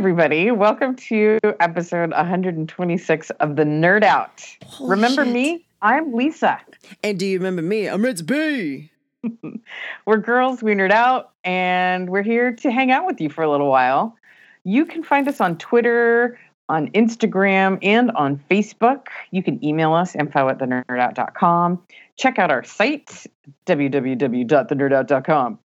Everybody. Welcome to episode 126 of The Nerd Out. Holy remember shit. me? I'm Lisa. And do you remember me? I'm Ritz B. We're girls, we nerd out, and we're here to hang out with you for a little while. You can find us on Twitter, on Instagram, and on Facebook. You can email us, info at thenerdout.com. Check out our site, www.thenerdout.com,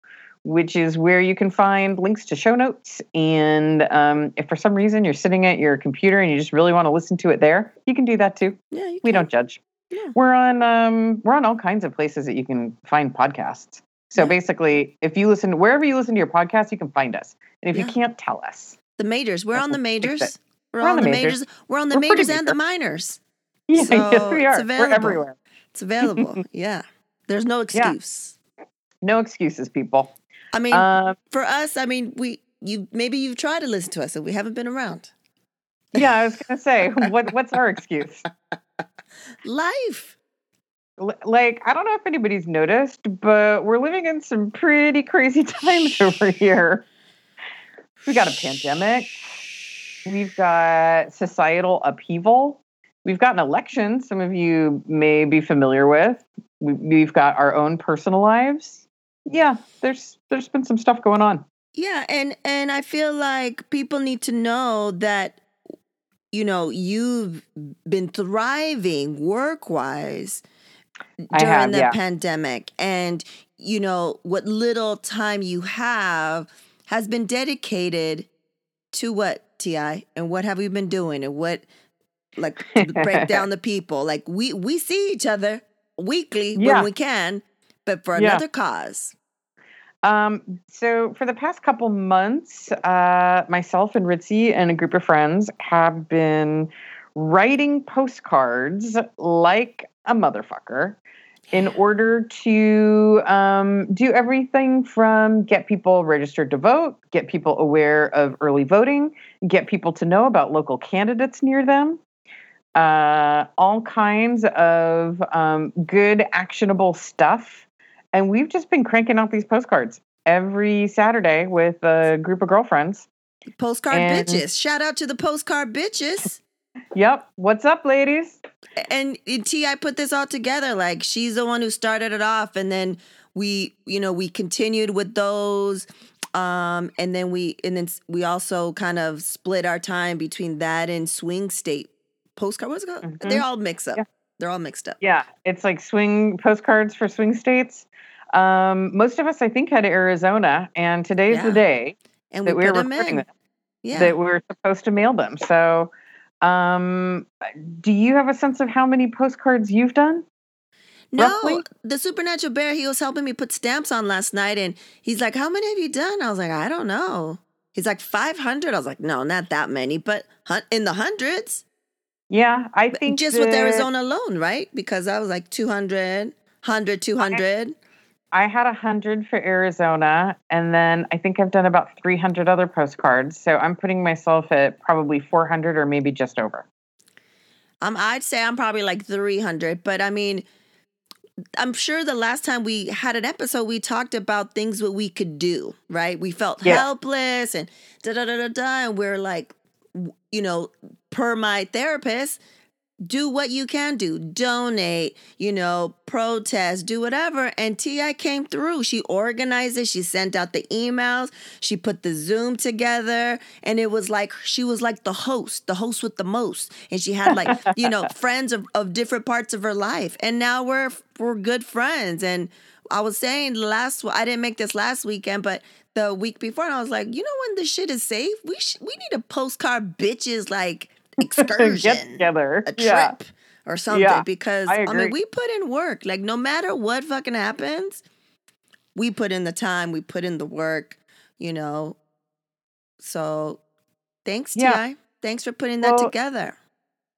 which is where you can find links to show notes. And um, if for some reason you're sitting at your computer and you just really want to listen to it there, you can do that too. Yeah, you We don't judge. Yeah. We're on um, we're on all kinds of places that you can find podcasts. So Yeah. basically, if you listen wherever you listen to your podcast, you can find us. And if Yeah. you can't tell us, The majors. We're on the majors. We're, on the majors. We're on the We're majors and the minors. yeah, So, yes, we it's are. We're available. everywhere. It's available. yeah. There's no excuse. No excuses, people. I mean, Um, for us, I mean, we you maybe you've tried to listen to us and we haven't been around. yeah, I was gonna say, what what's our excuse? Life. L- Like, I don't know if anybody's noticed, but we're living in some pretty crazy times over here. We got a pandemic. We've got societal upheaval. We've got an election, some of you may be familiar with. We- We've got our own personal lives. Yeah, there's there's been some stuff going on. Yeah, and and I feel like people need to know that you know you've been thriving work wise during have, the yeah. pandemic, and you know what little time you have has been dedicated to what Ti and what have we been doing and what like break down the people like we we see each other weekly Yeah. when we can, but for Yeah. another cause. Um, so for the past couple months, uh, myself and Ritzy and a group of friends have been writing postcards like a motherfucker in order to um, do everything from get people registered to vote, get people aware of early voting, get people to know about local candidates near them, uh, all kinds of um, good, actionable stuff. And we've just been cranking out these postcards every Saturday with a group of girlfriends. Postcard And- bitches. Shout out to the postcard bitches. Yep. What's up, ladies? and Ti put this all together. Like she's the one who started it off, and then we, you know, we continued with those, um, and then we, and then we also kind of split our time between that and swing state postcard. What's it called? Mhm. They're all mixed up. Yeah. They're all mixed up. Yeah, it's like swing postcards for swing states. Um, most of us, I think, had Arizona, and today's Yeah. the day And that we we them recording in. Yeah. that we're supposed to mail them. So, um, do you have a sense of how many postcards you've done? No, roughly? the supernatural bear. He was helping me put stamps on last night, and he's like, "How many have you done?" I was like, "I don't know." He's like, 500. I was like, "No, not that many, but in the hundreds." Yeah, I think just with Arizona alone, right? Because I was like 200, 100, 200. I had a hundred for Arizona, and then I think I've done about three hundred other postcards. So I'm putting myself at probably four hundred or maybe just over. Um, I'd say I'm probably like 300, but I mean, I'm sure the last time we had an episode, we talked about things that we could do, right? We felt Yeah. helpless and da da da da da. And we're like, you know, per my therapist, do what you can do. Donate you know protest do whatever. And ti came through. She organized it. She sent out the emails. She put the zoom together. And it was like she was like the host the host with the most. And she had like you know friends of, of different parts of her life. And now we're we're good friends. And i was saying last i didn't make this last weekend but the week before and i was like you know when this shit is safe we sh- we need a postcard bitches like excursion Get together. a trip Yeah. or something Yeah, because I I, mean we put in work. Like no matter what fucking happens, we put in the time, we put in the work, you know. So thanks, Yeah. Ti. Thanks for putting that together.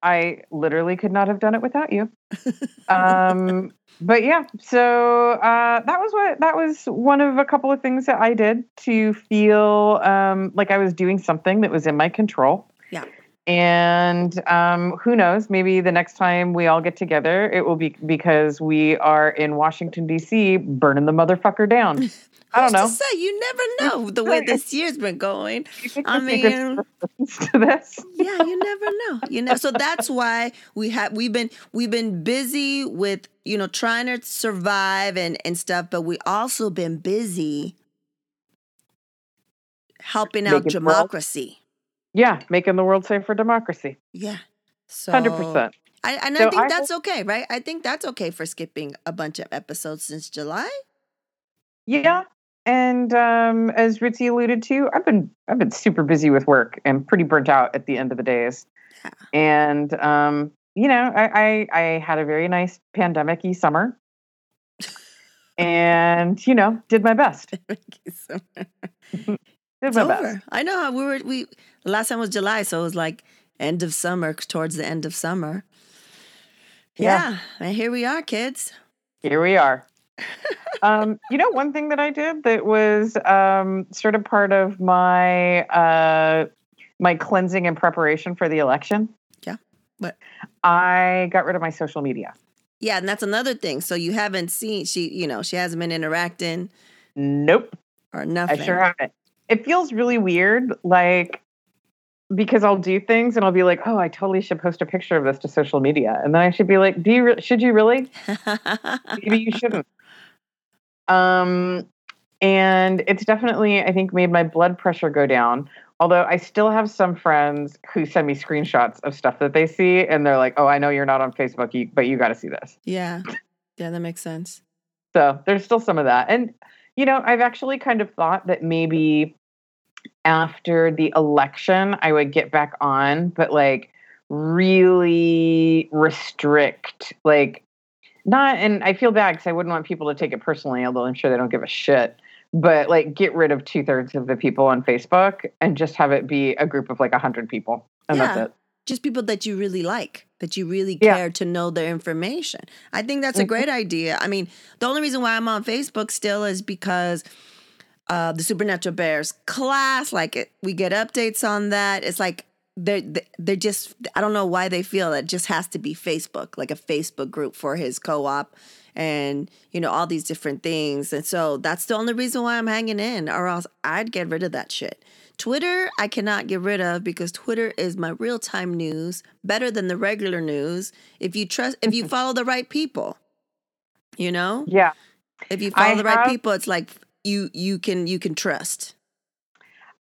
I literally could not have done it without you. um, but yeah, so uh, that was what that was one of a couple of things that I did to feel um, like I was doing something that was in my control. Yeah. and um, who knows? Maybe the next time we all get together, it will be because we are in Washington D.C. burning the motherfucker down. I don't know. To say you never know the way this year's been going. I mean, to this. yeah, you never know. You know, so that's why we have we've been we've been busy with you know trying to survive and and stuff, but we also been busy helping out Making world- democracy. Yeah, making the world safe for democracy. Yeah, so Hundred percent. I, and So I think I that's okay, right? I think that's okay for skipping a bunch of episodes since July. Yeah. And um, as Ritzy alluded to, I've been I've been super busy with work and pretty burnt out at the end of the days. Yeah. And um, you know, I, I I had a very nice pandemic-y summer. and, you know, did my best. Did It's my over. best. I know how we were. We the last time was July, so it was like end of summer, towards the end of summer. Yeah. Yeah, and here we are, kids. Here we are. Um, you know, one thing that I did that was um, sort of part of my uh, my cleansing and preparation for the election. Yeah. What? I got rid of my social media. Yeah, and that's another thing. So you haven't seen she, you know, she hasn't been interacting Nope, or nothing. I sure haven't. It feels really weird, like because I'll do things and I'll be like, "Oh, I totally should post a picture of this to social media," and then I should be like, "Do you? Re- should you really? Maybe you shouldn't." Um, and it's definitely, I think, made my blood pressure go down. Although I still have some friends who send me screenshots of stuff that they see, and they're like, "Oh, I know you're not on Facebook, but you got to see this." yeah, yeah, that makes sense. So there's still some of that. And, you know, I've actually kind of thought that maybe after the election, I would get back on, but like really restrict, like, not, and I feel bad because I wouldn't want people to take it personally, although I'm sure they don't give a shit. But like, get rid of two thirds of the people on Facebook and just have it be a group of like 100 people. And Yeah. that's it. Just people that you really like, that you really Yeah. care to know their information. I think that's a Mhm. great idea. I mean, the only reason why I'm on Facebook still is because uh the Supernatural Bears class, like it, we get updates on that. It's like they're they're just I don't know why they feel it just has to be Facebook, like a Facebook group for his co-op and you know all these different things. And so that's the only reason why I'm hanging in, or else I'd get rid of that shit. Twitter, I cannot get rid of because Twitter is my real time news, better than the regular news. If you trust, if you follow the right people, you know, Yeah. if you I follow the right have- people, it's like you you can you can trust.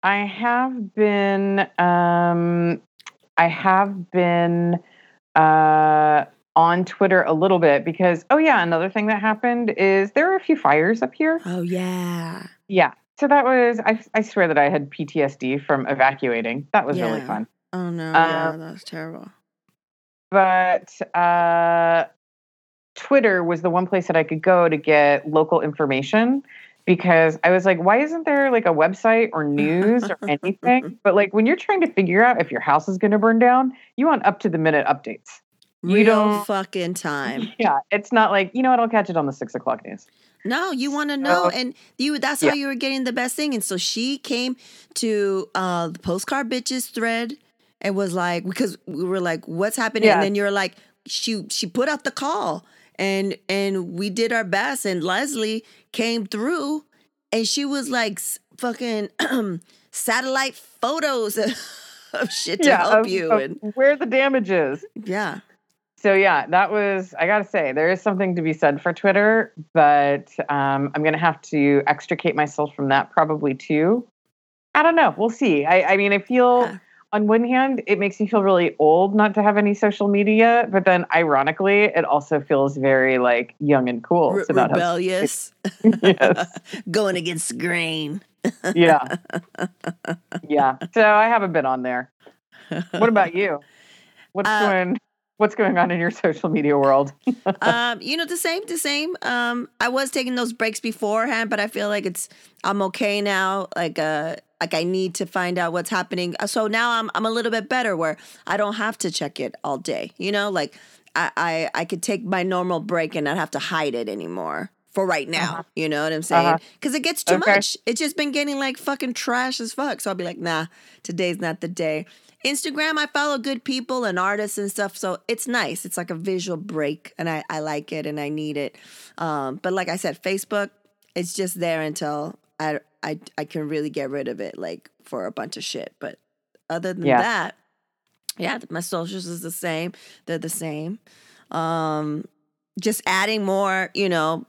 I have been um I have been uh on Twitter a little bit because oh yeah, another thing that happened is there were a few fires up here. Oh yeah, Yeah. So that was I I swear that I had PTSD from evacuating. That was really fun. oh no, yeah, Um, that was terrible. But uh Twitter was the one place that I could go to get local information because I was like, why isn't there like a website or news or anything? But like when you're trying to figure out if your house is going to burn down, you want up to the minute updates. You Real don't- fucking time. Yeah, it's not like you know what? I'll catch it on the six o'clock news. No, you want to know, So- and you that's Yeah. how you were getting the best thing. And so she came to uh the postcard bitches thread and was like, because we were like, what's happening? Yeah. And then you're like, she she put out the call and and we did our best. And Leslie came through and she was like fucking satellite photos of shit to help of- you. of and where the damage is. yeah. So yeah, that was I gotta say there is something to be said for Twitter, but um, I'm gonna have to extricate myself from that probably too. I don't know. We'll see. I, I mean, I feel Yeah. On one hand it makes me feel really old not to have any social media, but then ironically it also feels very like young and cool Re- to not have. rebellious, Yes. going against the grain. Yeah, yeah. So I haven't been on there. What about you? What's Uh, going What's going on in your social media world? um, you know, the same, the same. Um, I was taking those breaks beforehand, but I feel like it's I'm okay now. Like uh like I need to find out what's happening. Uh, So now I'm I'm a little bit better where I don't have to check it all day. You know, like I I, I could take my normal break and not have to hide it anymore for right now. Uh-huh. You know what I'm saying? Uh-huh. Because it gets too Okay. much. It's just been getting like fucking trash as fuck. So I'll be like, nah, today's not the day. Instagram, I follow good people and artists and stuff. So it's nice. It's like a visual break and I, I like it and I need it. Um, but like I said, Facebook, it's just there until I, I, I can really get rid of it, like for a bunch of shit. But other than Yeah. that, yeah, my socials is the same. They're the same. Um, just adding more, you know,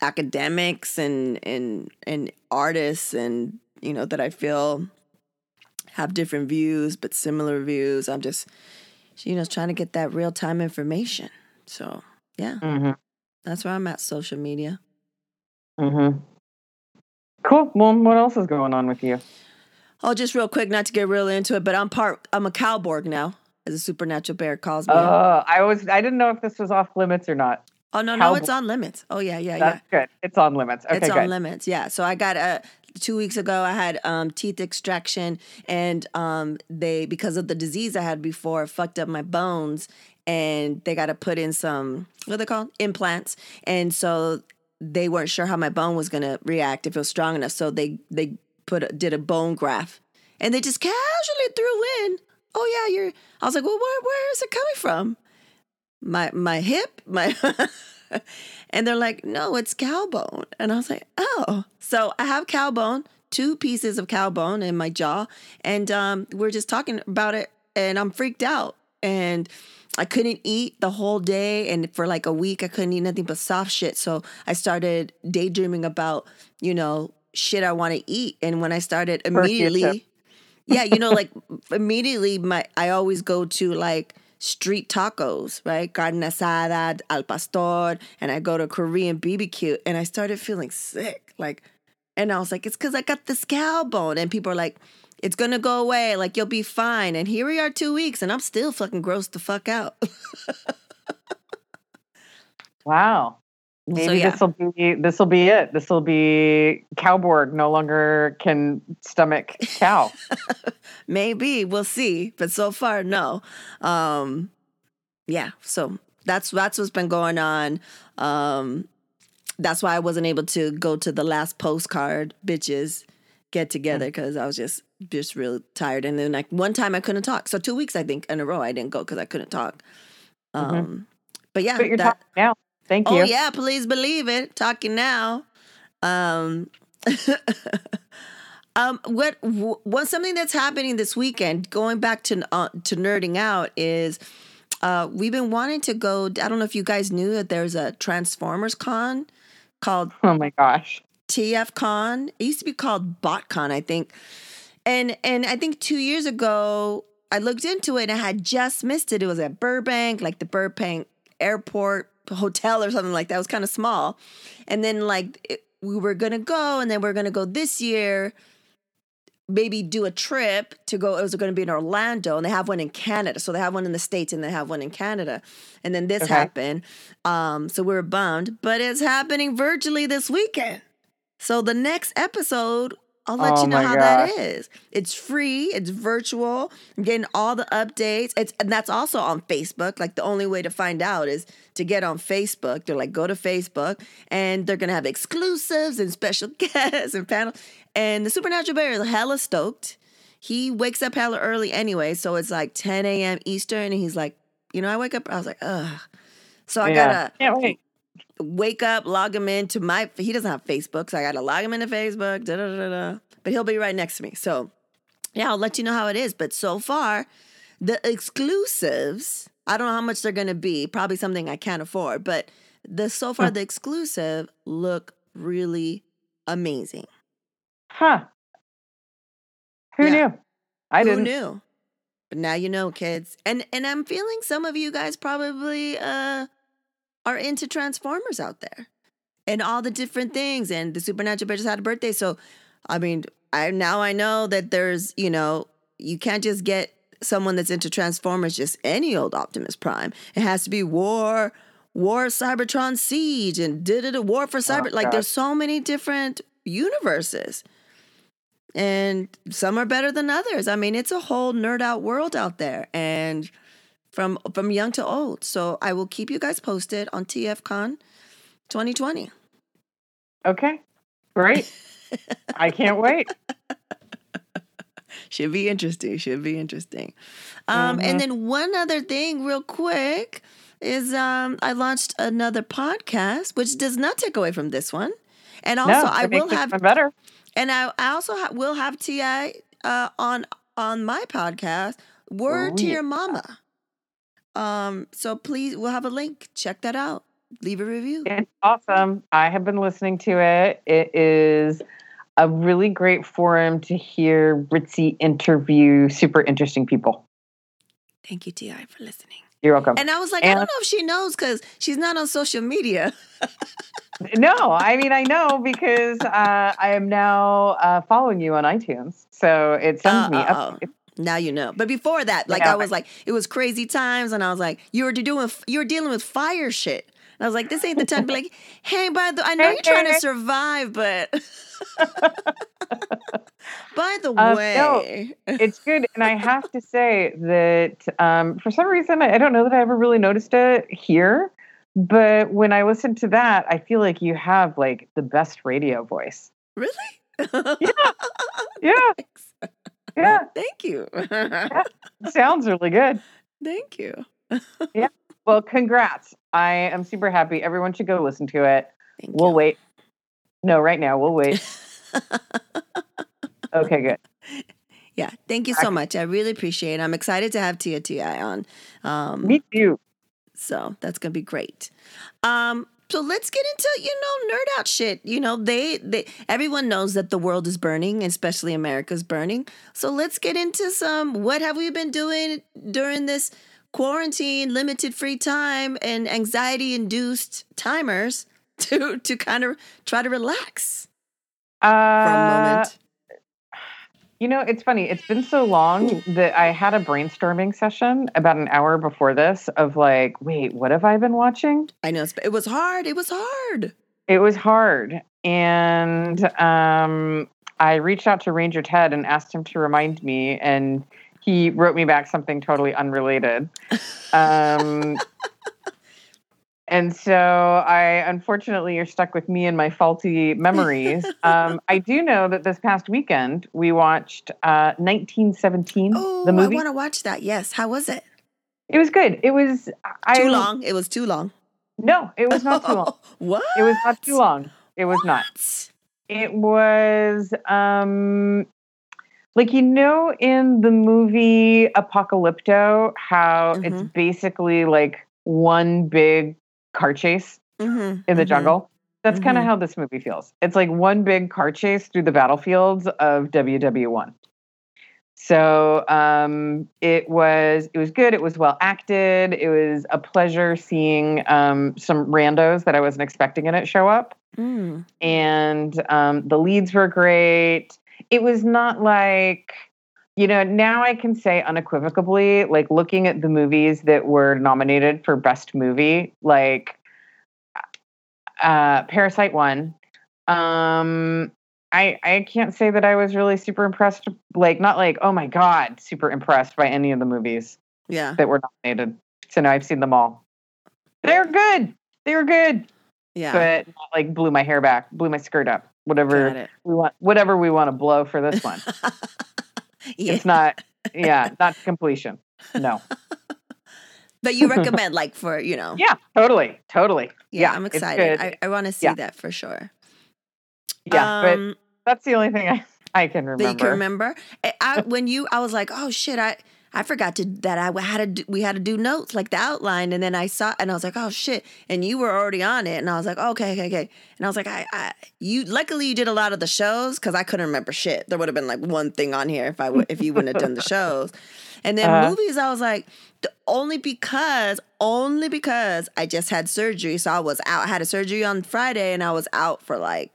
academics and and and artists and you know that I feel have different views but similar views. I'm just you know trying to get that real time information. So yeah, Mm-hmm. that's where I'm at social media. Mm-hmm. Cool. Well, what else is going on with you? Oh, just real quick, not to get real into it, but I'm part. I'm a cowborg now, as a supernatural bear calls me. Oh, I was. I didn't know if this was off limits or not. oh no, no, it's on limits. Oh yeah, yeah, yeah. That's good. It's on limits. Okay, it's good. on limits. Yeah. So I got a two weeks ago. I had um, teeth extraction, and um, they because of the disease I had before, fucked up my bones, and they got to put in some what are they called implants, and so they weren't sure how my bone was gonna react if it was strong enough. So they they put a, did a bone graft, and they just casually threw in. Oh yeah, you're. I was like, well, where where is it coming from? My my hip, my. and they're like, no, it's cow bone. And I was like, oh. So I have cow bone, two pieces of cow bone in my jaw. And um, we're just talking about it, and I'm freaked out. And I couldn't eat the whole day. And for like a week, I couldn't eat nothing but soft shit. So I started daydreaming about, you know, shit I want to eat. And when I started immediately, yeah, you know, like immediately my I always go to like street tacos, right? Carne asada, al pastor, and I go to Korean BBQ and I started feeling sick. Like and I was like, it's because I got this cow bone. And people are like, it's gonna go away, like you'll be fine. And here we are two weeks and I'm still fucking grossed the fuck out. Wow. Maybe yeah. this will be this will be it. This will be Cowborg no longer can stomach cow. Maybe we'll see, but so far no. Um, yeah, so that's that's what's been going on. Um, that's why I wasn't able to go to the last postcard bitches get together because I was just just real tired. And then like one time I couldn't talk, so two weeks I think in a row I didn't go because I couldn't talk. Um, but yeah, but you're that- talking now. Thank you. Oh yeah, please believe it. Talking now. Um Um what what something that's happening this weekend going back to uh, to nerding out is uh we've been wanting to go I don't know if you guys knew that there's a Transformers con called Oh my gosh. TF Con. It used to be called BotCon, I think. And and I think two years ago I looked into it and I had just missed it. It was at Burbank, like the Burbank Airport Hotel or something like that. It was kind of small. And then like it, we were gonna go, and then we are gonna go this year. Maybe do a trip to go. It was going to be in Orlando, and they have one in Canada. So they have one in the states, and they have one in Canada. And then this Okay. happened. Um, so we were bummed, but it's happening virtually this weekend. So the next episode, I'll let Oh you know how that gosh. is. It's free. It's virtual. I'm getting all the updates. It's and that's also on Facebook. Like the only way to find out is to get on Facebook. They're like, go to Facebook, and they're gonna have exclusives and special guests and panel. And the Supernatural Bear is hella stoked. He wakes up hella early anyway, so it's like 10 a.m. Eastern, and he's like, you know, I wake up. I was like, ugh. So I yeah. gotta Can't wait. Wake up, log him into my. He doesn't have Facebook, so I got to log him into Facebook. Da, da, da, da. But he'll be right next to me. So yeah, I'll let you know how it is. But so far, the exclusives. I don't know how much they're gonna be. Probably something I can't afford. But the so far Hmm. the exclusive look really amazing. Huh. Who Yeah. knew? I Who didn't. knew? But now you know, kids. And and I'm feeling some of you guys probably uh are into Transformers out there. And all the different mm-hmm. things. And the Supernatural just had a birthday. So I mean, I now I know that there's, you know, you can't just get someone that's into Transformers just any old Optimus Prime. It has to be War, War Cybertron Siege, and did it a War for oh, Cyber. like God. there's so many different universes and some are better than others. I mean, it's a whole nerd out world out there, and from from young to old. So I will keep you guys posted on TFCon. 2020. Okay. Great. I can't wait. Should be interesting. Should be interesting. Um, Mhm. And then one other thing, real quick, is um, I launched another podcast, which does not take away from this one. And also, no, I will have better. And I, I also ha- will have Ti uh, on on my podcast. Word to your mama. Um, so please, we'll have a link. Check that out. Leave a review. It's awesome. I have been listening to it. It is a really great forum to hear Ritzy interview super interesting people. Thank you, Ti, for listening. You're welcome. And I was like, I don't know if she knows because she's not on social media. no, I mean I know because uh, I am now uh, following you on iTunes, so it sends Uh, me up. Now you know. But before that, like Yeah. I was like, it was crazy times, and I was like, you were doing, you were dealing with fire shit. And I was like, this ain't the time to be like, hey, by the, I know you're trying to survive, but by the Um, no. way, it's good, and I have to say that um, for some reason I don't know that I ever really noticed it here, but when I listen to that, I feel like you have like the best radio voice. really? Yeah, Thanks. Yeah, Thank you. sounds really good. Thank you. Yeah. Well, congrats! I am super happy. Everyone should go listen to it. Thank We'll you. wait. No, right now we'll wait. Okay, good. Yeah, thank you so much. I really appreciate it. I'm excited to have Tia Ti on. Um, Me too. So that's gonna be great. Um, so let's get into you know nerd out shit. You know they they everyone knows that the world is burning, especially America's burning. So let's get into some. What have we been doing during this quarantine, limited free time, and anxiety induced timers to to kind of try to relax Uh, for a moment? You know, it's funny. It's been so long that I had a brainstorming session about an hour before this of like, wait, what have I been watching? I know it was hard. It was hard. It was hard. And um, I reached out to Ranger Ted and asked him to remind me, and he wrote me back something totally unrelated. Um, and so I, unfortunately, you're stuck with me and my faulty memories. Um, I do know that this past weekend we watched uh, 1917, Oh, the I want to watch that. Yes. How was it? It was good. It was I, Too long. It was too long. No, it was not too long. what? It was not too long. It was not. It was um like you know in the movie Apocalypto how it's Mhm. basically like one big car chase Mhm, in the mhm. jungle. That's kind of how this movie feels. It's like one big car chase through the battlefields of WW1. So um, it was it was good. It was well acted. It was a pleasure seeing um, some randos that I wasn't expecting in it show up Mm. and um, the leads were great. It was not like, you know, now I can say unequivocally, like looking at the movies that were nominated for Best Movie, like uh, Parasite won. Um, I I can't say that I was really super impressed. Like not like oh my god, super impressed by any of the movies Yeah. that were nominated. So now I've seen them all. They're good. They were good Yeah. but not like blew my hair back, blew my skirt up, whatever we want, whatever we want to blow for this one. yeah. It's not, yeah, not completion. No. but you recommend like for, you know. Yeah, totally, totally. Yeah, yeah, I'm excited. I, I want to see Yeah. that for sure. Yeah, but um, that's the only thing I, I can remember. that you can remember. I, I, when you, I was like, oh shit, I, I forgot to that I had to do, we had to do notes like the outline, and then I saw and I was like, oh shit, and you were already on it, and I was like, okay, okay, okay, and I was like, I, I you luckily you did a lot of the shows because I couldn't remember shit. There would have been like one thing on here if I would if you wouldn't have done the shows, and then Uh-huh. movies, I was like. Only because only because I just had surgery, so I was out. I had a surgery on Friday, and I was out for like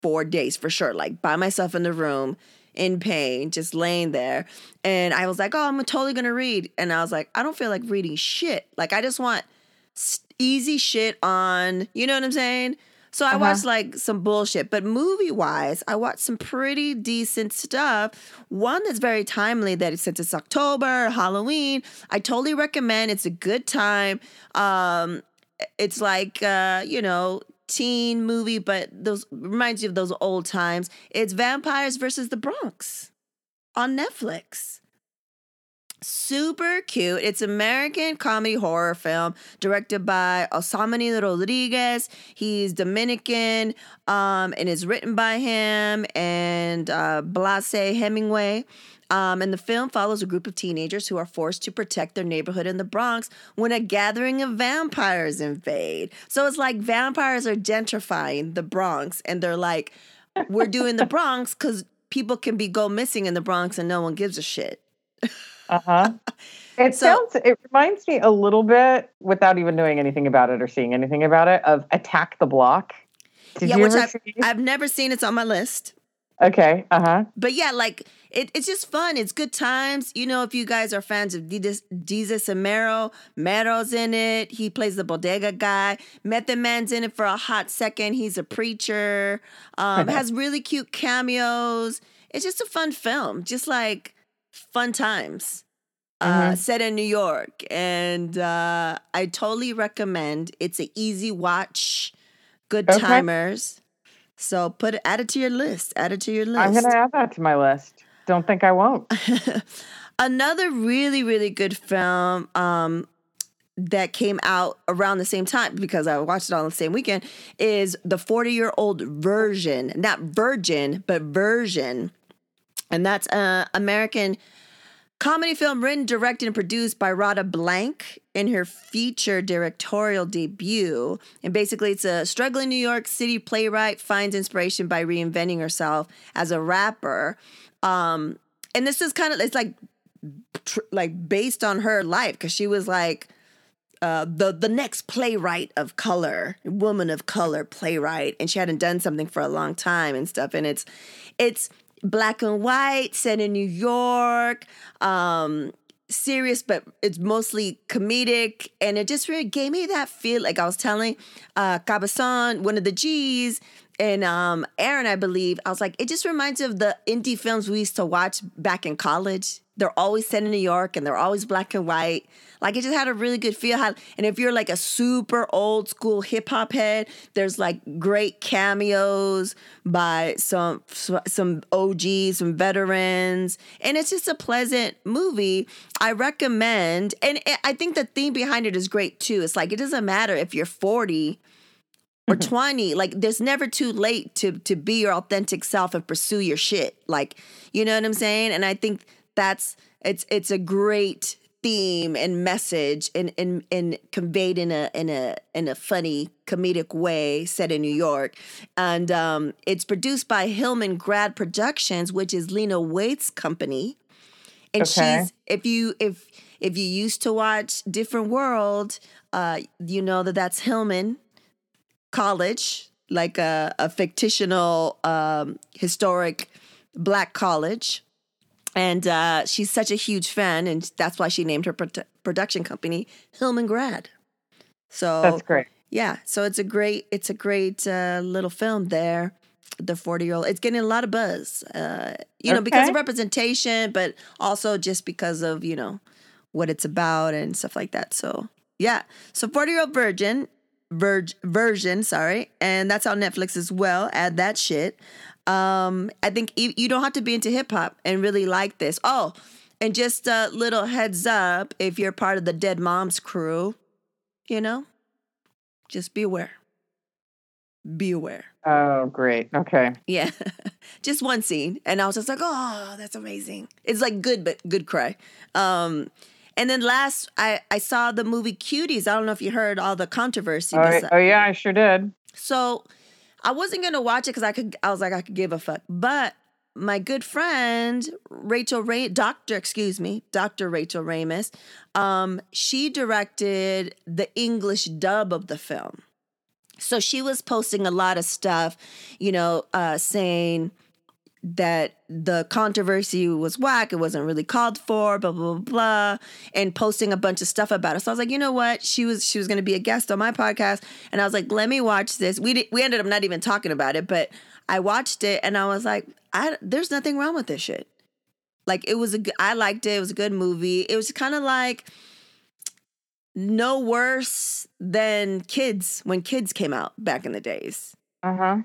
four days for sure, like by myself in the room in pain, just laying there. And I was like, oh, I'm totally gonna read. And I was like, I don't feel like reading shit. Like, I just want easy shit on, you know what I'm saying? So I Uh-huh. watched like some bullshit, but movie wise, I watched some pretty decent stuff. One that's very timely that it's since it's October, Halloween, I totally recommend. It's a good time. Um, it's like uh, you know, teen movie, but those reminds you of those old times. It's Vampires versus the Bronx on Netflix. Super cute. It's American comedy horror film directed by Osmany Rodriguez. He's Dominican, um, and it's written by him and uh, Blaise Hemingway. Um, and the film follows a group of teenagers who are forced to protect their neighborhood in the Bronx when a gathering of vampires invade. So it's like vampires are gentrifying the Bronx, and they're like, "We're doing the Bronx because people can be go missing in the Bronx, and no one gives a shit." Uh huh. It So- sounds. It reminds me a little bit, without even knowing anything about it or seeing anything about it, of Attack the Block. Did Yeah, you which I've- I've never seen. It's on my list. okay. Uh huh. But yeah, like it, it's just fun. It's good times. You know, if you guys are fans of Desus, Mero, Mero's in it. He plays the bodega guy. Method Man's in it for a hot second. He's a preacher. Um, has really cute cameos. It's just a fun film. Just like fun times. Uh, Mhm. set in New York, and uh, I totally recommend. It's an easy watch, good Okay. timers. So put it, add it to your list. Add it to your list. I'm gonna add that to my list. Don't think I won't. Another really, really good film um, that came out around the same time because I watched it all on the same weekend is the 40 year old version, not virgin, but version. And that's an American comedy film written, directed, and produced by Radha Blank in her feature directorial debut. And basically, it's a struggling New York City playwright finds inspiration by reinventing herself as a rapper. Um, and this is kind of it's like tr- like based on her life because she was like uh, the the next playwright of color, woman of color playwright, and she hadn't done something for a long time and stuff. And it's it's black and white, set in New York, um, serious, but it's mostly comedic, and it just really gave me that feel. Like I was telling uh, Cabazon, one of the G's, and um, Aaron, I believe, I was like, it just reminds me of the indie films we used to watch back in college. They're always set in New York, and they're always black and white. Like it just had a really good feel. And if you're like a super old school hip hop head, there's like great cameos by some some OGs, some veterans, and it's just a pleasant movie. I recommend, and I think the theme behind it is great too. It's like it doesn't matter if you're 40 or 20 like there's never too late to to be your authentic self and pursue your shit like you know what i'm saying? And i think that's it's it's a great theme and message and and, and conveyed in a in a in a funny comedic way set in new york. And um it's produced by hillman grad productions which is lena waithe's company. And Okay. she's if you if if you used to watch different world uh you know that that's hillman college, like a, a fictional um, historic black college. And uh, she's such a huge fan, and that's why she named her produ- production company Hillman Grad. So That's great. yeah, so it's a great, it's a great uh, little film there. The forty year old, it's getting a lot of buzz. Uh, you know, because of representation, but also just because of you know what it's about and stuff like that. So yeah, so forty year old virgin, verge version, sorry, and that's on Netflix as well. Add that shit. Um, I think you, you don't have to be into hip hop and really like this. Oh, and just a little heads up if you're part of the Dead Moms crew, you know, just be aware. Be aware. Oh, great. Okay. Yeah. just one scene. And I was just like, oh, that's amazing. It's like good, but good cry. Um, and then last, I, I saw the movie Cuties. I don't know if you heard all the controversy. Oh, oh yeah, I sure did. So I wasn't gonna watch it because I could. I was like, I could give a fuck. But my good friend Rachel Ray, Doctor, excuse me, Doctor Rachel Ramus, um, she directed the English dub of the film. So she was posting a lot of stuff, you know, uh, saying that the controversy was whack, it wasn't really called for, blah blah blah, blah and posting a bunch of stuff about it. So I was like, you know what? She was she was going to be a guest on my podcast, and I was like, let me watch this. We did, we ended up not even talking about it, but I watched it, and I was like, I there's nothing wrong with this shit. Like it was a I liked it. It was a good movie. It was kind of like no worse than kids when kids came out back in the days. Uh-huh.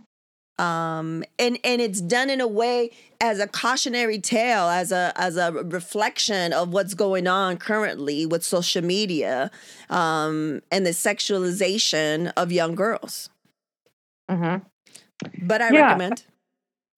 Um and and it's done in a way as a cautionary tale as a as a reflection of what's going on currently with social media um and the sexualization of young girls. Mm-hmm. But I Yeah. recommend.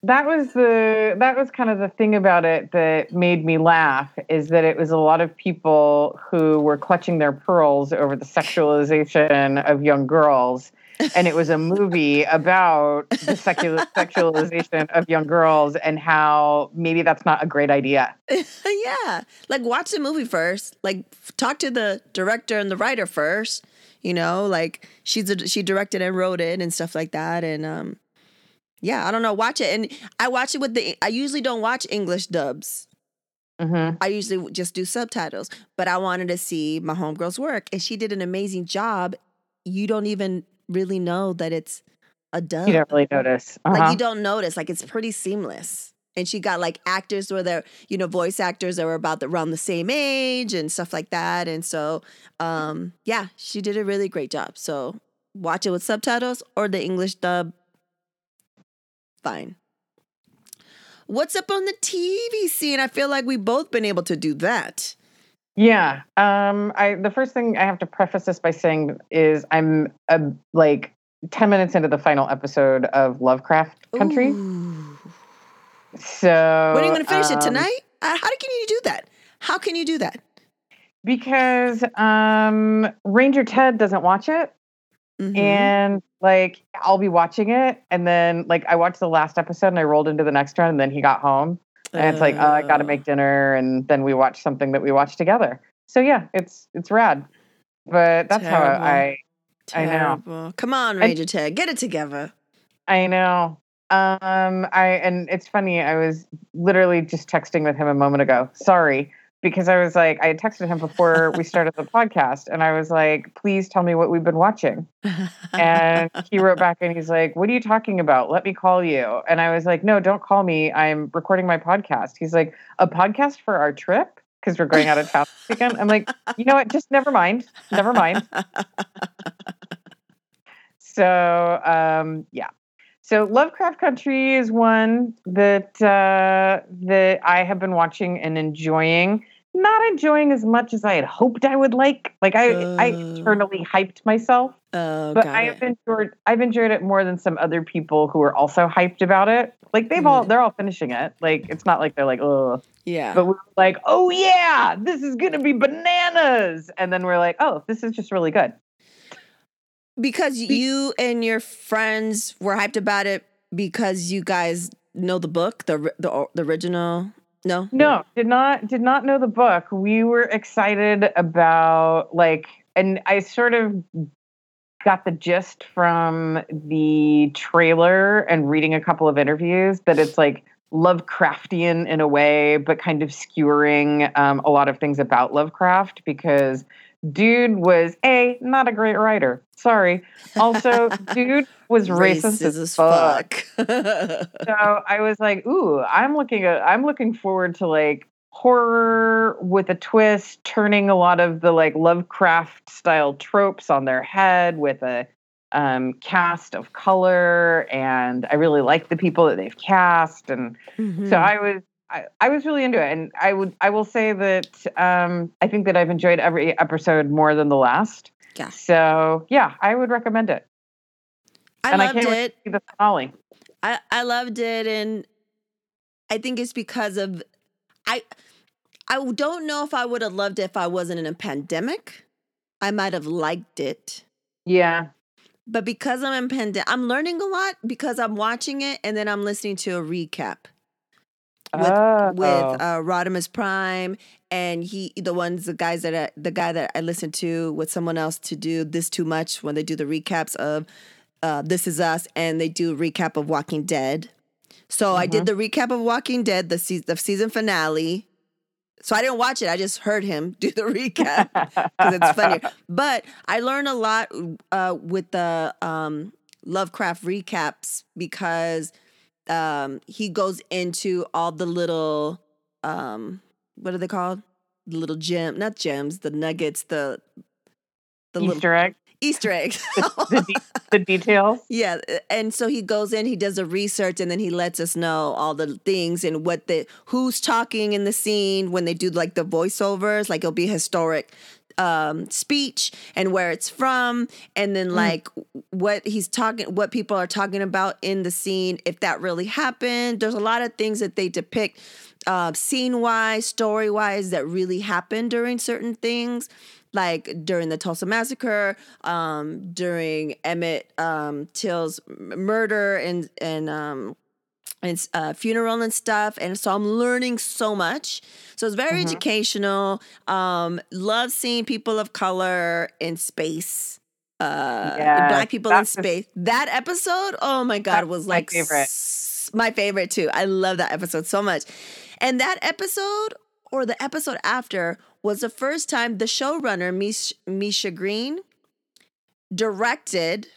that was the that was kind of the thing about it that made me laugh is that it was a lot of people who were clutching their pearls over the sexualization of young girls and it was a movie about the sexualization of young girls and how maybe that's not a great idea yeah. Like watch the movie first. Like f- talk to the director and the writer first. You know, like she's a, she directed and wrote it and stuff like that. And um, yeah, I don't know. Watch it, and I watch it with the. I usually don't watch English dubs. hmm I usually just do subtitles. But I wanted to see my homegirl's work, and she did an amazing job. You don't even really know that it's a dub. you don't really notice Like uh-huh. you don't notice. Like it's pretty seamless. And she got like actors where they're, you know, voice actors that were about the, around the same age and stuff like that. And so, um, yeah, she did a really great job. So watch it with subtitles or the English dub. Fine. What's up on the TV scene? I feel like we've both been able to do that. Yeah. Um I the first thing I have to preface this by saying is I'm uh, like 10 minutes into the final episode of Lovecraft Country. Ooh. So When are you going to finish it um, tonight? Uh, How can you do that? How can you do that? Because um Ranger Ted doesn't watch it Mhm. and like I'll be watching it and then like I watched the last episode and I rolled into the next one and then he got home and it's like oh I got to make dinner and then we watch something that we watch together. So yeah, it's it's rad. But that's Terrible. how I I know. Terrible. Come on, Ranger Ted, get it together. I know. Um, I and it's funny. I was literally just texting with him a moment ago. Sorry, because I was like, I had texted him before we started the podcast, and I was like, please tell me what we've been watching. And he wrote back and he's like, What are you talking about? Let me call you. And I was like, No, don't call me. I'm recording my podcast. He's like, A podcast for our trip? Because we're going out of town this weekend. I'm like, you know what? Just never mind. Never mind. So um, yeah. So Lovecraft Country is one that uh, that I have been watching and enjoying. Not enjoying as much as I had hoped I would like. Like I, I Uh. internally hyped myself, oh, but I have enjoyed. I've enjoyed it more than some other people who are also hyped about it. Like they've all, Mhm. they're all finishing it. Like it's not like they're like, oh, yeah. but we're like, oh yeah, this is gonna be bananas, and then we're like, oh, this is just really good. Because you and your friends were hyped about it because you guys know the book, the the, the original. No, No, did not did not know the book. We were excited about like and I sort of got the gist from the trailer and reading a couple of interviews that it's like Lovecraftian in a way, but kind of skewering um, a lot of things about Lovecraft because dude was a not a great writer. Sorry. Also, dude was racist, as fuck. fuck. So I was like, ooh, I'm looking at I'm looking forward to like horror with a twist, turning a lot of the like Lovecraft style tropes on their head with a um, cast of color. And I really like the people that they've cast. And Mhm. so I was I, I was really into it. And I would I will say that um, I think that I've enjoyed every episode more than the last. Yeah. So yeah, I would recommend it. I and I loved wait it. See the finale. I, I loved it and I think it's because of I I don't know if I would have loved it if I wasn't in a pandemic. I might have liked it. Yeah. But because I'm in pandemic, I'm learning a lot because I'm watching it and then I'm listening to a recap with oh. with uh Rodimus Prime and he the ones the guys that I, the guy that I listened to with someone else to do this too much when they do the recaps of uh This Is Us and they do a recap of Walking Dead. So I did the recap of Walking Dead the se- the season finale. So I didn't watch it. I just heard him do the recap because it's funnier. But I learned a lot uh, with the um, Lovecraft recaps because um, he goes into all the little um, what are they called? The little gem, not gems, the nuggets, the the little Easter egg, Easter eggs. the, the, de- the details. Yeah, and so he goes in, he does a research, and then he lets us know all the things and what the who's talking in the scene when they do like the voiceovers, like it'll be historic um speech and where it's from and then like what he's talking what people are talking about in the scene if that really happened. There's a lot of things that they depict uh scene wise story wise that really happened during certain things like during the Tulsa massacre, um, during Emmett um, Till's murder and and um, and uh, funeral and stuff. And so I'm learning so much. So it's very Mhm. educational. Um, love seeing people of color in space. Uh, Yes, black people in the- space. That episode, oh my god, was my like favorite. s- my favorite too. I love that episode so much. And that episode or the episode after was the first time the showrunner Mish- Misha Green directed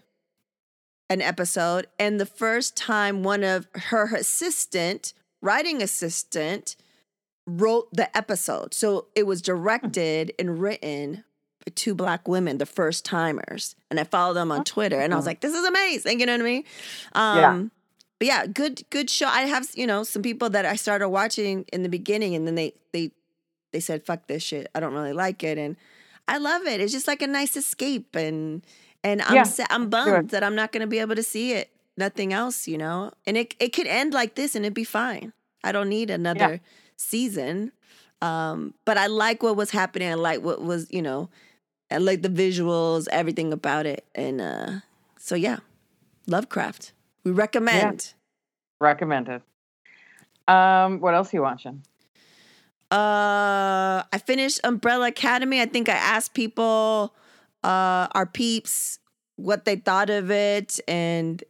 an episode and the first time one of her assistant writing assistant wrote the episode. So it was directed and written by two black women the first timers and i followed them on twitter and i was Oh. like this is amazing you know what i mean? Um Yeah. but yeah good good show. I have you know some people that i started watching in the beginning and then they they they said fuck this shit. I don't really like it and i love it. It's just like a nice escape and and i'm Yeah, sa- i'm sure. bummed that i'm not going to be able to see it nothing else you know? And it, it could end like this and it'd be fine. I don't need another season. Um but i like what was happening. I like what was you know i like the visuals everything about it. And uh so yeah lovecraft. We recommend. Recommended. Um, what else are you watching? Uh, I finished Umbrella Academy. I think I asked people, uh, our peeps, what they thought of it, and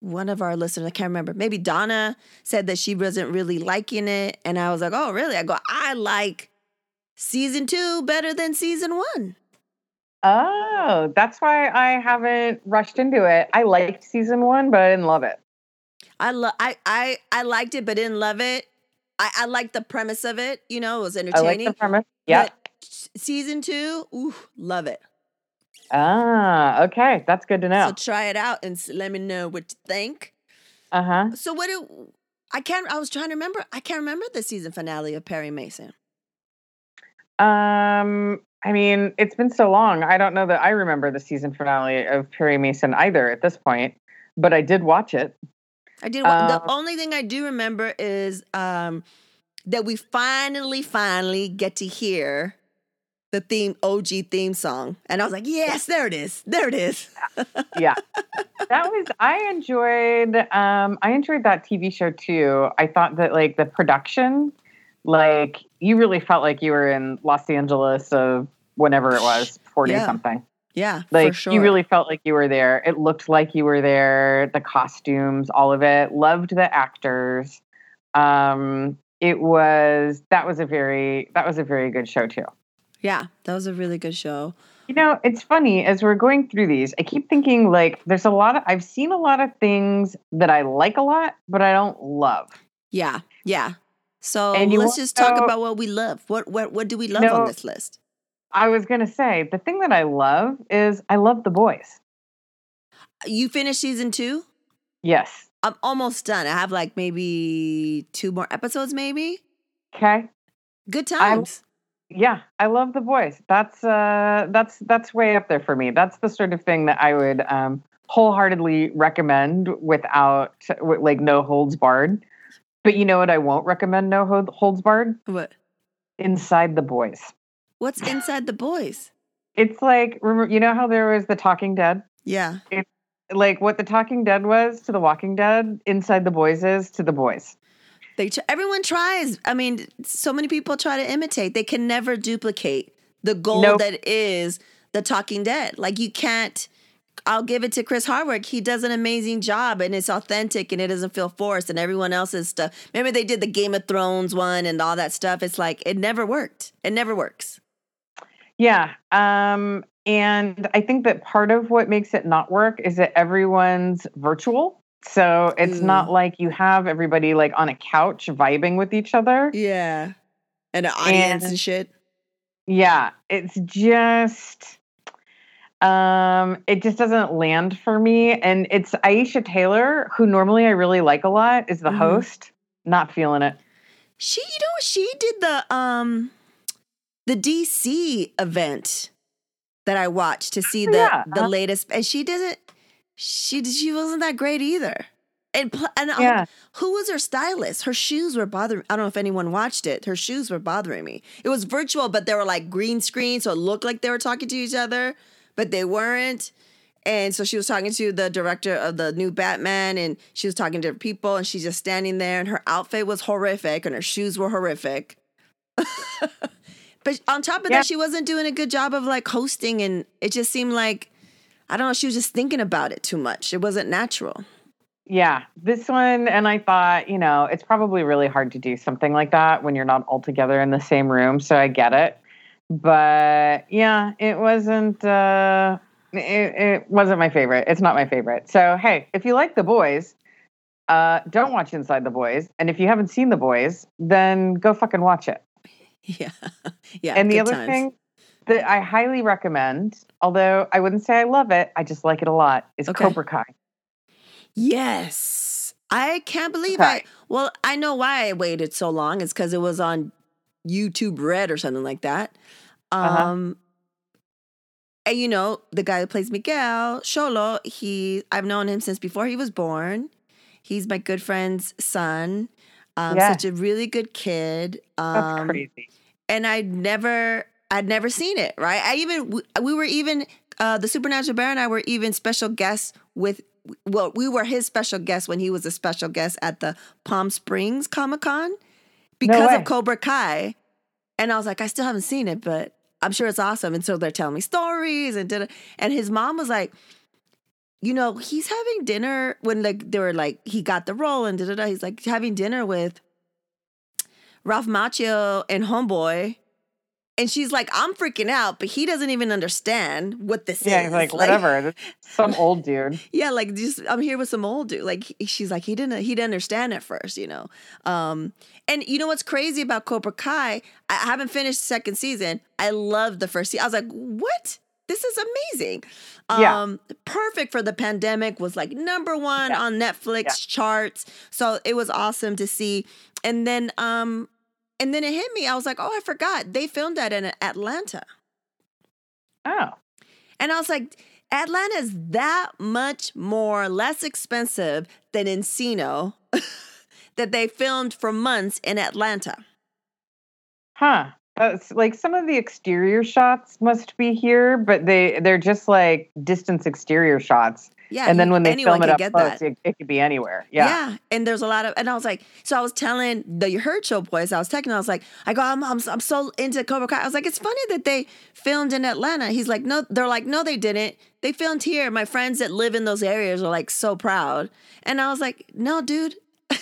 one of our listeners, I can't remember, maybe Donna said that she wasn't really liking it, and I was like, "Oh, really?" I go, "I like season two better than season one." Oh, that's why I haven't rushed into it. I liked season one, but I didn't love it. I love, I, I, I liked it, but didn't love it. I, I liked the premise of it. You know, it was I like entertaining. the premise. Yep. Season two, ooh, love it. Ah, okay. That's good to know. So try it out and let me know what you think. Uh huh. So what do I can't I was trying to remember I can't remember the season finale of Perry Mason. Um, I mean, it's been so long. I don't know that I remember the season finale of Perry Mason either at this point, but I did watch it. I did wa- the Um, only thing I do remember is um that we finally finally get to hear the theme OG theme song. And I was like, "Yes, there it is. There it is." Yeah. that was I enjoyed um I enjoyed that TV show too. I thought that like the production like you really felt like you were in Los Angeles of whenever it was, 40 Yeah. something. Yeah, Like sure. you really felt like you were there. It looked like you were there, the costumes, all of it. Loved the actors. Um it was that was a very that was a very good show too. Yeah, that was a really good show. You know, it's funny as we're going through these, I keep thinking like there's a lot of I've seen a lot of things that I like a lot, but I don't love. Yeah. Yeah. So And let's just talk about what we love. What what what do we love No. on this list? I was gonna say the thing that I love is I love the boys. You finished season 2? Yes. I'm almost done. I have like maybe two more episodes, maybe. Okay. Good I'm- times. Yeah, I love the boys That's uh that's that's way up there for me. That's the sort of thing that I would um wholeheartedly recommend without like no holds barred. But you know what I won't recommend no holds barred? what? Inside the boys. What's inside the boys? It's like remember you know how there was the Talking Dead? Yeah. like what the Talking Dead was to the Walking Dead, Inside the Boys is to the boys. They tr- everyone tries. I mean, so many people try to imitate. They can never duplicate the gold Nope. that is the Talking Dead. Like you can't. I'll give it to Chris Hardwick. He does an amazing job, and it's authentic, and it doesn't feel forced. And everyone else's stuff. Remember, they did the Game of Thrones one and all that stuff. It's like it never worked. It never works. Yeah. Um, and I think that part of what makes it not work is that everyone's virtual. So it's not Mm. like you have everybody like on a couch vibing with each other. Yeah, and an audience And- and shit. Yeah. It's just Um, it just doesn't land for me. And it's Aisha Tyler, who normally I really like a lot, is the Mhm. host. Not feeling it. She, you know, she did the um the DC event that I watched to see Oh, the yeah, the latest, and she didn't. She she wasn't that great either. And and um, who was her stylist? Her shoes were bothering. I don't know if anyone watched it. Her shoes were bothering me. It was virtual, but they were like green screen, so it looked like they were talking to each other, but they weren't. And so she was talking to the director of the new Batman, and she was talking to people, and she's just standing there, and her outfit was horrific, and her shoes were horrific. but on top of Yeah. that, she wasn't doing a good job of like hosting, and it just seemed like I don't know, she was just thinking about it too much. It wasn't natural. Yeah, this one, and I thought, you know, it's probably really hard to do something like that when you're not all together in the same room. So I get it, but yeah, it wasn't. uh it, it wasn't my favorite. It's not my favorite. So hey, if you like the boys, uh, don't watch Inside the Boys, and if you haven't seen the boys, then go fucking watch it. Yeah, yeah. and the other times. thing that I highly recommend, although I wouldn't say I love it, I just like it a lot, is Okay. Cobra Kai. Yes. I can't believe Okay. I well, I know why I waited so long. It's because it was on YouTube Red or something like that. Uh-huh. Um and you know, the guy who plays Miguel, Xolo, he I've known him since before he was born. He's my good friend's son. Um, Yeah. such a really good kid. That's Um, crazy. and I'd never I'd never seen it, right? I even we, we were even uh the Supernatural Bear and I were even special guests with well, we were his special guest when he was a special guest at the Palm Springs Comic Con because way. of Cobra Kai. And I was like, I still haven't seen it, but I'm sure it's awesome. And so they're telling me stories and did and his mom was like, you know, he's having dinner when like they were like he got the role and da da da. He's like having dinner with Ralph Macchio and Homeboy. And she's like, I'm freaking out, but he doesn't even understand what this Yeah, is. he's like whatever. this- Some old dude. yeah, like just I'm here with some old dude. Like she's like he didn't he didn't understand at first, you know. Um, and you know what's crazy about Cobra Kai? I haven't finished the second season. I loved the first season. I was like, what? This is amazing. Yeah. Um, perfect for the pandemic. Was like number one Yeah. on Netflix Yeah. charts. So it was awesome to see. And then um, and then it hit me. I was like, oh, I forgot they filmed that in Atlanta. Oh. And I was like, Atlanta is that much more less expensive than Encino that they filmed for months in Atlanta. Huh. That's like some of the exterior shots must be here, but they they're just like distance exterior shots. Yeah. and then when they film it up close, it, it could be anywhere. Yeah. Yeah. And there's a lot of, and I was like, so I was telling the You Heard Show boys, I was texting, I was like, I go, I'm, I'm, I'm so into Cobra Kai. I was like, it's funny that they filmed in Atlanta. He's like, no, they're like, no, they didn't. They filmed here. My friends that live in those areas are like so proud. And I was like, no, dude,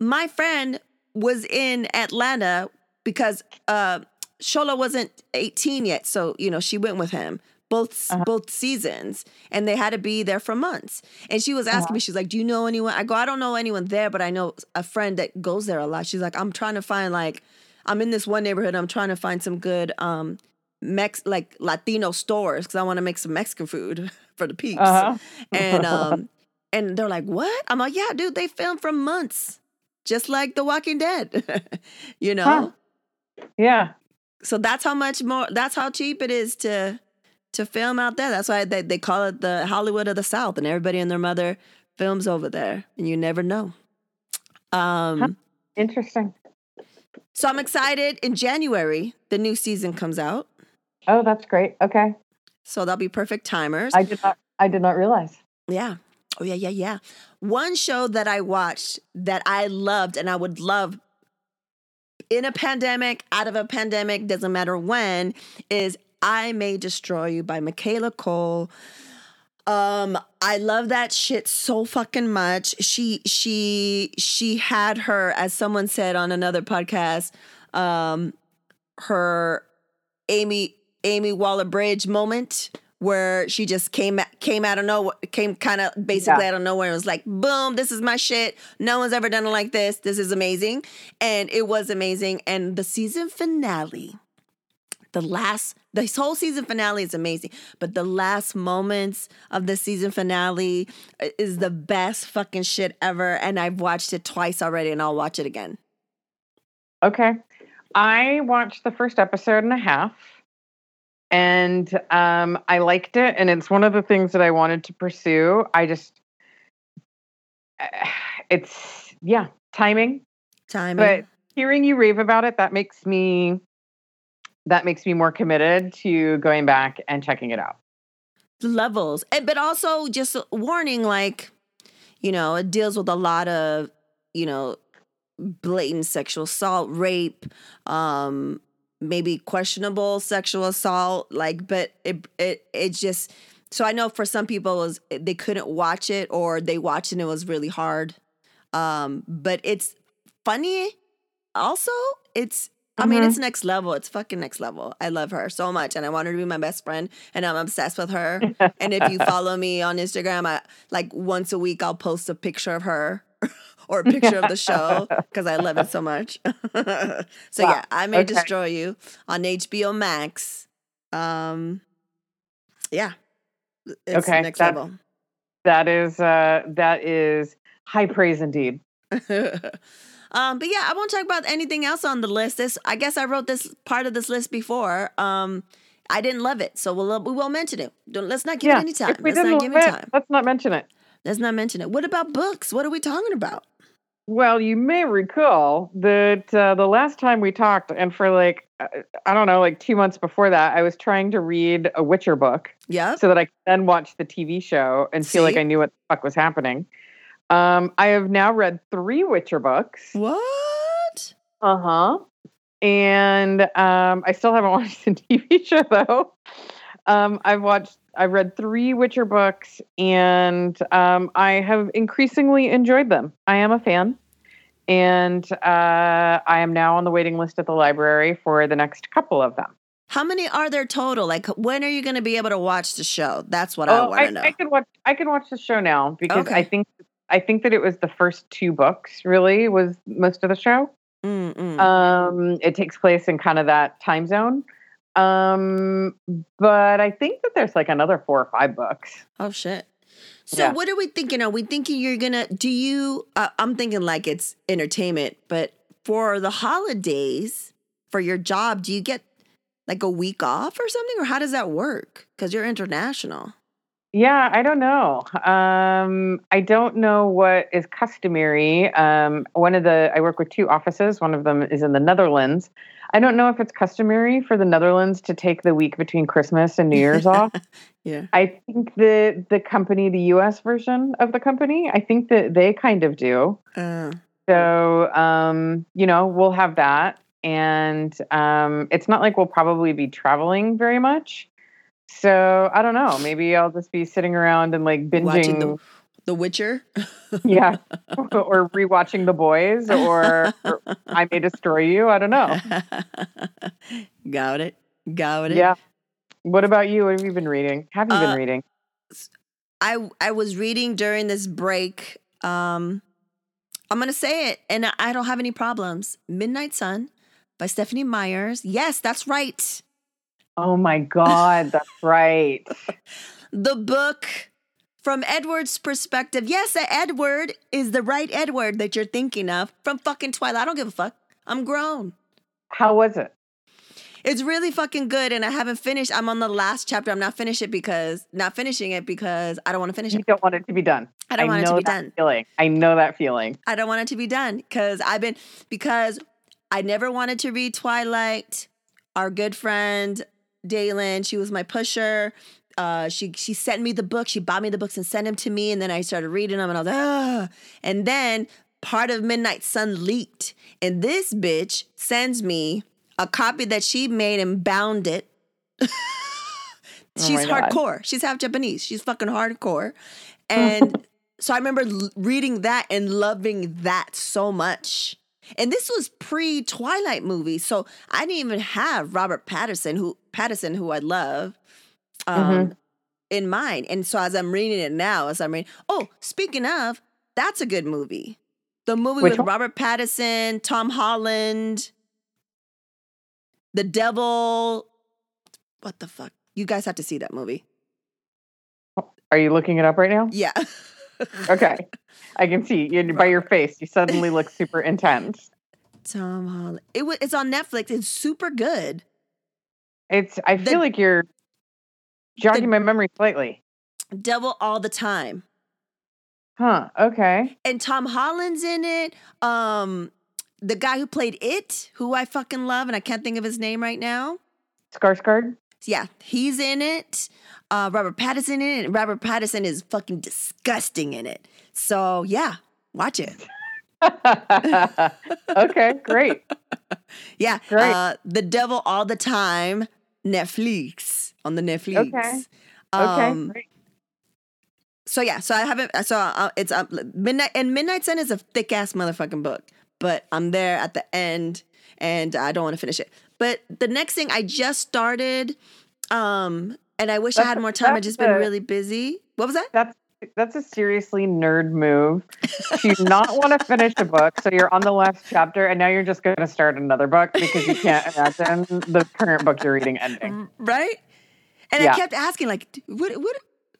my friend was in Atlanta because uh Xolo wasn't 18 yet. So, you know, she went with him both Uh-huh. both seasons and they had to be there for months. And she was asking Uh-huh. me, she's like, Do you know anyone? I go, I don't know anyone there, but I know a friend that goes there a lot. She's like, I'm trying to find like I'm in this one neighborhood, I'm trying to find some good um Mex like Latino stores because I want to make some Mexican food for the peeps. Uh-huh. And um and they're like, What? I'm like, Yeah, dude, they filmed for months. Just like The Walking Dead. you know? Huh. Yeah. So that's how much more that's how cheap it is to to film out there. That's why they, they call it the Hollywood of the South and everybody and their mother films over there and you never know. Um. Interesting. so I'm excited in January the new season comes out. Oh, that's great. Okay. So that'll be perfect timers. I did not I did not realize. Yeah. Oh yeah, yeah, yeah. One show that I watched that I loved and I would love in a pandemic, out of a pandemic, doesn't matter when, is I May Destroy You by Michaela Coel. Um, I love that shit so fucking much. She she she had her, as someone said on another podcast, um, her Amy Amy Waller Bridge moment where she just came came out of nowhere, came kind of basically Yeah. out of nowhere and was like, boom, this is my shit. No one's ever done it like this. This is amazing. And it was amazing. And the season finale, the last this whole season finale is amazing, but the last moments of the season finale uh, is the best fucking shit ever. And I've watched it twice already, and I'll watch it again. Okay. I watched the first episode and a half and um, I liked it. And it's one of the things that I wanted to pursue. I just, it's, yeah, timing. Timing. But hearing you rave about it, that makes me, that makes me more committed to going back and checking it out. Levels. But also just warning, like, you know, it deals with a lot of, you know, blatant sexual assault, rape, um, maybe questionable sexual assault. Like, but it it it just so I know for some people was they couldn't watch it or they watched and it was really hard. Um, but it's funny. Also, it's I mean, it's next level. It's fucking next level. I love her so much, and I want her to be my best friend, and I'm obsessed with her. and if you follow me on Instagram, I like once a week I'll post a picture of her or a picture of the show because I love it so much. so Wow. yeah, I may Okay. destroy you on HBO Max. Um, yeah, it's Okay, next that's- level. That is, uh, that is high praise indeed. Um, but yeah, I won't talk about anything else on the list. This, I guess, I wrote this part of this list before. Um, I didn't love it, so we'll we will mention it. Don't, let's not give yeah. it any time. If we Let's didn't not give it it, time. let's not mention it. Let's not mention it. What about books? What are we talking about? Well, you may recall that uh, the last time we talked, and for like, uh, I don't know, like two months before that, I was trying to read a Witcher book Yeah. so that I could then watch the TV show and feel like I knew what the fuck was happening. Um, I have now read three Witcher books. What? Uh huh. And um, I still haven't watched the TV show though. Um, I've watched, I've read three Witcher books, and um, I have increasingly enjoyed them. I am a fan, and uh, I am now on the waiting list at the library for the next couple of them. How many are there total? Like, when are you going to be able to watch the show? That's what I Oh, want to know. I could watch. I could watch the show now because Okay. I think I think that it was the first two books. Really, was most of the show. Mm-mm. Um, it takes place in kind of that time zone. Um, but I think that there's like another four or five books. oh shit. So yeah. what are we thinking? Are we thinking you're gonna? Do you? Uh, I'm thinking like it's entertainment, but for the holidays, for your job, do you get like a week off or something, or how does that work? Because you're international. Yeah, I don't know. Um, I don't know what is customary. Um, one of the I work with two offices. One of them is in the Netherlands. I don't know if it's customary for the Netherlands to take the week between Christmas and New Year's off. Yeah. I think the the company, the U.S. version of the company, I think that they kind of do. Uh, So, um, you know, we'll have that. And um, it's not like we'll probably be traveling very much. So I don't know. Maybe I'll just be sitting around and like binging, the The Witcher. yeah, or rewatching The Boys, or, or I May Destroy You. I don't know. Got it. Got it. Yeah. What about you? What have you been reading? Have you Uh, been reading? I I was reading during this break. Um, I'm gonna say it, and I- I don't have any problems. Midnight Sun by Stephanie Myers. Yes, that's right. Oh my God, that's right. The book from Edward's perspective. Yes, Edward is the right Edward that you're thinking of from fucking Twilight. I don't give a fuck. I'm grown. How was it? It's really fucking good, and I haven't finished. I'm on the last chapter. I'm not finished it because not finishing it because I don't want to finish You it. don't want it to be done. I don't want it to be that done. Feeling. I know that feeling. I don't want it to be done because I've been because I never wanted to read Twilight. Our good friend Daylin, she was my pusher. Uh, she she sent me the book. She bought me the books and sent them to me, and then I started reading them, and I was like, ah. And then part of Midnight Sun leaked, and this bitch sends me a copy that she made and bound it. She's Oh my God. hardcore. She's half Japanese. She's fucking hardcore. And so I remember l- reading that and loving that so much. And this was pre Twilight movie, so I didn't even have Robert Pattinson, who Pattinson, who I love, um, Mhm. in mind. And so as I'm reading it now, as I'm reading, oh, speaking of, that's a good movie. The movie Which with one? Robert Pattinson, Tom Holland, The Devil what the fuck? You guys have to see that movie. Are you looking it up right now? Yeah. Okay. I can see you by your face. You suddenly look super intense. Tom Holland. It wa- it's on Netflix. It's super good. It's I The- feel like you're jogging the- my memory slightly. Devil all the time. Huh. Okay. And Tom Holland's in it. Um the guy who played it, who I fucking love and I can't think of his name right now. Skarsgård? Yeah, he's in it. Uh, Robert Pattinson in it. Robert Pattinson is fucking disgusting in it. So yeah, watch it. okay, great. Yeah, Great. Uh, the Devil All the Time, Netflix on the Netflix. Okay. Okay. Um, great. so yeah, so I haven't. So uh, it's uh, midnight, and Midnight Sun is a thick ass motherfucking book. But I'm there at the end, and I don't want to finish it. But the next thing I just started, um, and I wish I had more time. I've just been really busy. What was that? That's that's a seriously nerd move to not want to finish a book. So you're on the last chapter, and now you're just going to start another book because you can't imagine the current book you're reading ending. right? And I kept asking, like, "D- what, what,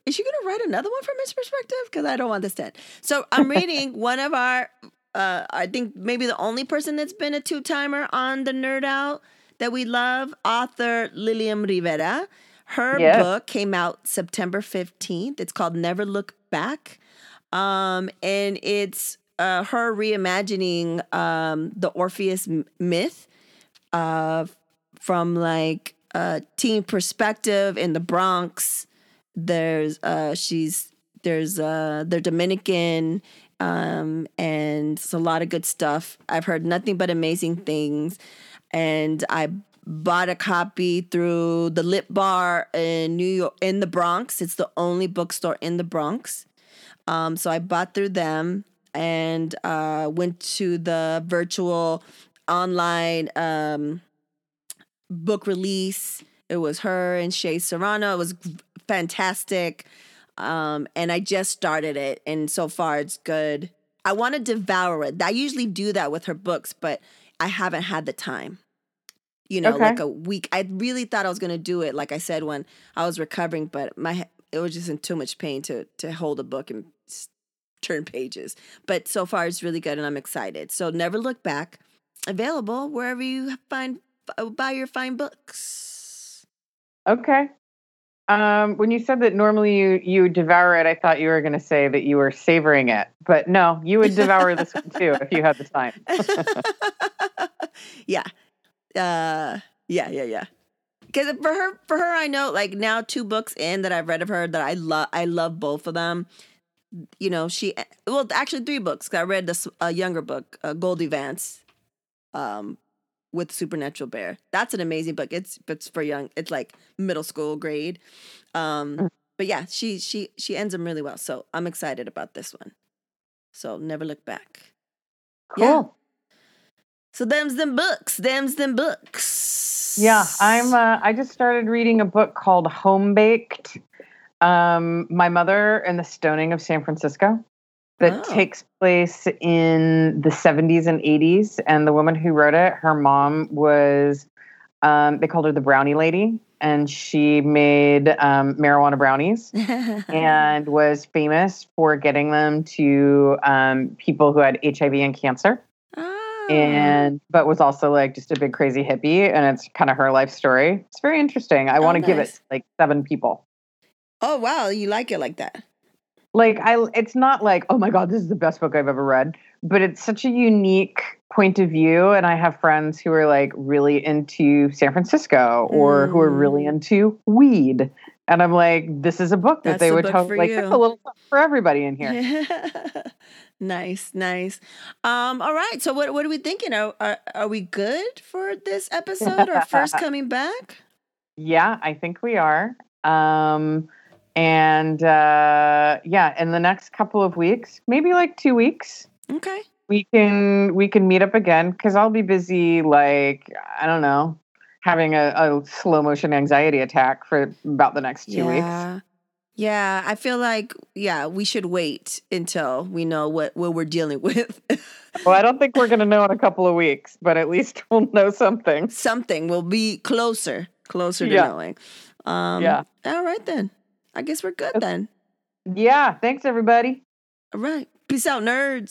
is she going to write another one from his perspective? Because I don't want this to end. So I'm reading one of our, uh, I think maybe the only person that's been a two timer on the Nerd Out that we love, author Lilliam Rivera. Her book came out September 15th. It's called Never Look Back. Um, and it's uh, her reimagining um, the Orpheus myth uh, from like a teen perspective in the Bronx. There's uh she's there's uh they're Dominican um and it's a lot of good stuff. I've heard nothing but amazing things and I bought a copy through the Lit Bar in New York in the Bronx. It's the only bookstore in the Bronx. Um so I bought through them and uh went to the virtual online um book release. It was her and Shea Serrano. It was fantastic. Um, and I just started it, and so far it's good. I want to devour it. I usually do that with her books, but I haven't had the time. You know, Okay. like a week. I really thought I was gonna do it, like I said when I was recovering, but my it was just in too much pain to to hold a book and turn pages. But so far it's really good, and I'm excited. So never look back. Available wherever you find buy your fine books. Okay. Um, when you said that normally you you devour it, I thought you were going to say that you were savoring it, but no, you would devour this one too if you had the time. yeah. Uh yeah, yeah, yeah. Cuz for her for her I know like now two books in that I've read of her that I love I love both of them. You know, she well actually three books. 'cause I read this a younger book, uh, Goldie Vance um with Supernatural Bear. That's an amazing book. It's it's for young. It's like middle school grade. Um Mm. but yeah, she she she ends them really well. So I'm excited about this one. So never look back. Cool. Yeah. So them's them books. Them's them books. Yeah, I'm. Uh, I just started reading a book called Home Baked. Um, my mother and the stoning of San Francisco. That Oh. takes place in the 70s and 80s, and the woman who wrote it, her mom was. Um, they called her the Brownie Lady, and she made um, marijuana brownies and was famous for getting them to um, people who had HIV and cancer. And but was also like just a big crazy hippie and it's kind of her life story. It's very interesting. I Oh, want to give it like seven people. Oh wow, you like it like that. like i it's not like oh my god this is the best book i've ever read but it's such a unique point of view and i have friends who are like really into san francisco or who are really Mm. into weed and i'm like this is a book that That's they would totally like a little for everybody in here nice, nice. Um, all right. So what what are we thinking? Are, are are we good for this episode or first coming back? Yeah, I think we are. Um, and uh, yeah, in the next couple of weeks, maybe like two weeks, Okay. we can we can meet up again because I'll be busy. Like I don't know, having a, a slow motion anxiety attack for about the next two weeks. yeah. Yeah, I feel like yeah, we should wait until we know what what we're dealing with. Well, I don't think we're gonna know in a couple of weeks, but at least we'll know something. Something will be closer, closer to Yeah. knowing. Um, Yeah. All right then. I guess we're good then. Yeah. Thanks, everybody. All right. Peace out, nerds.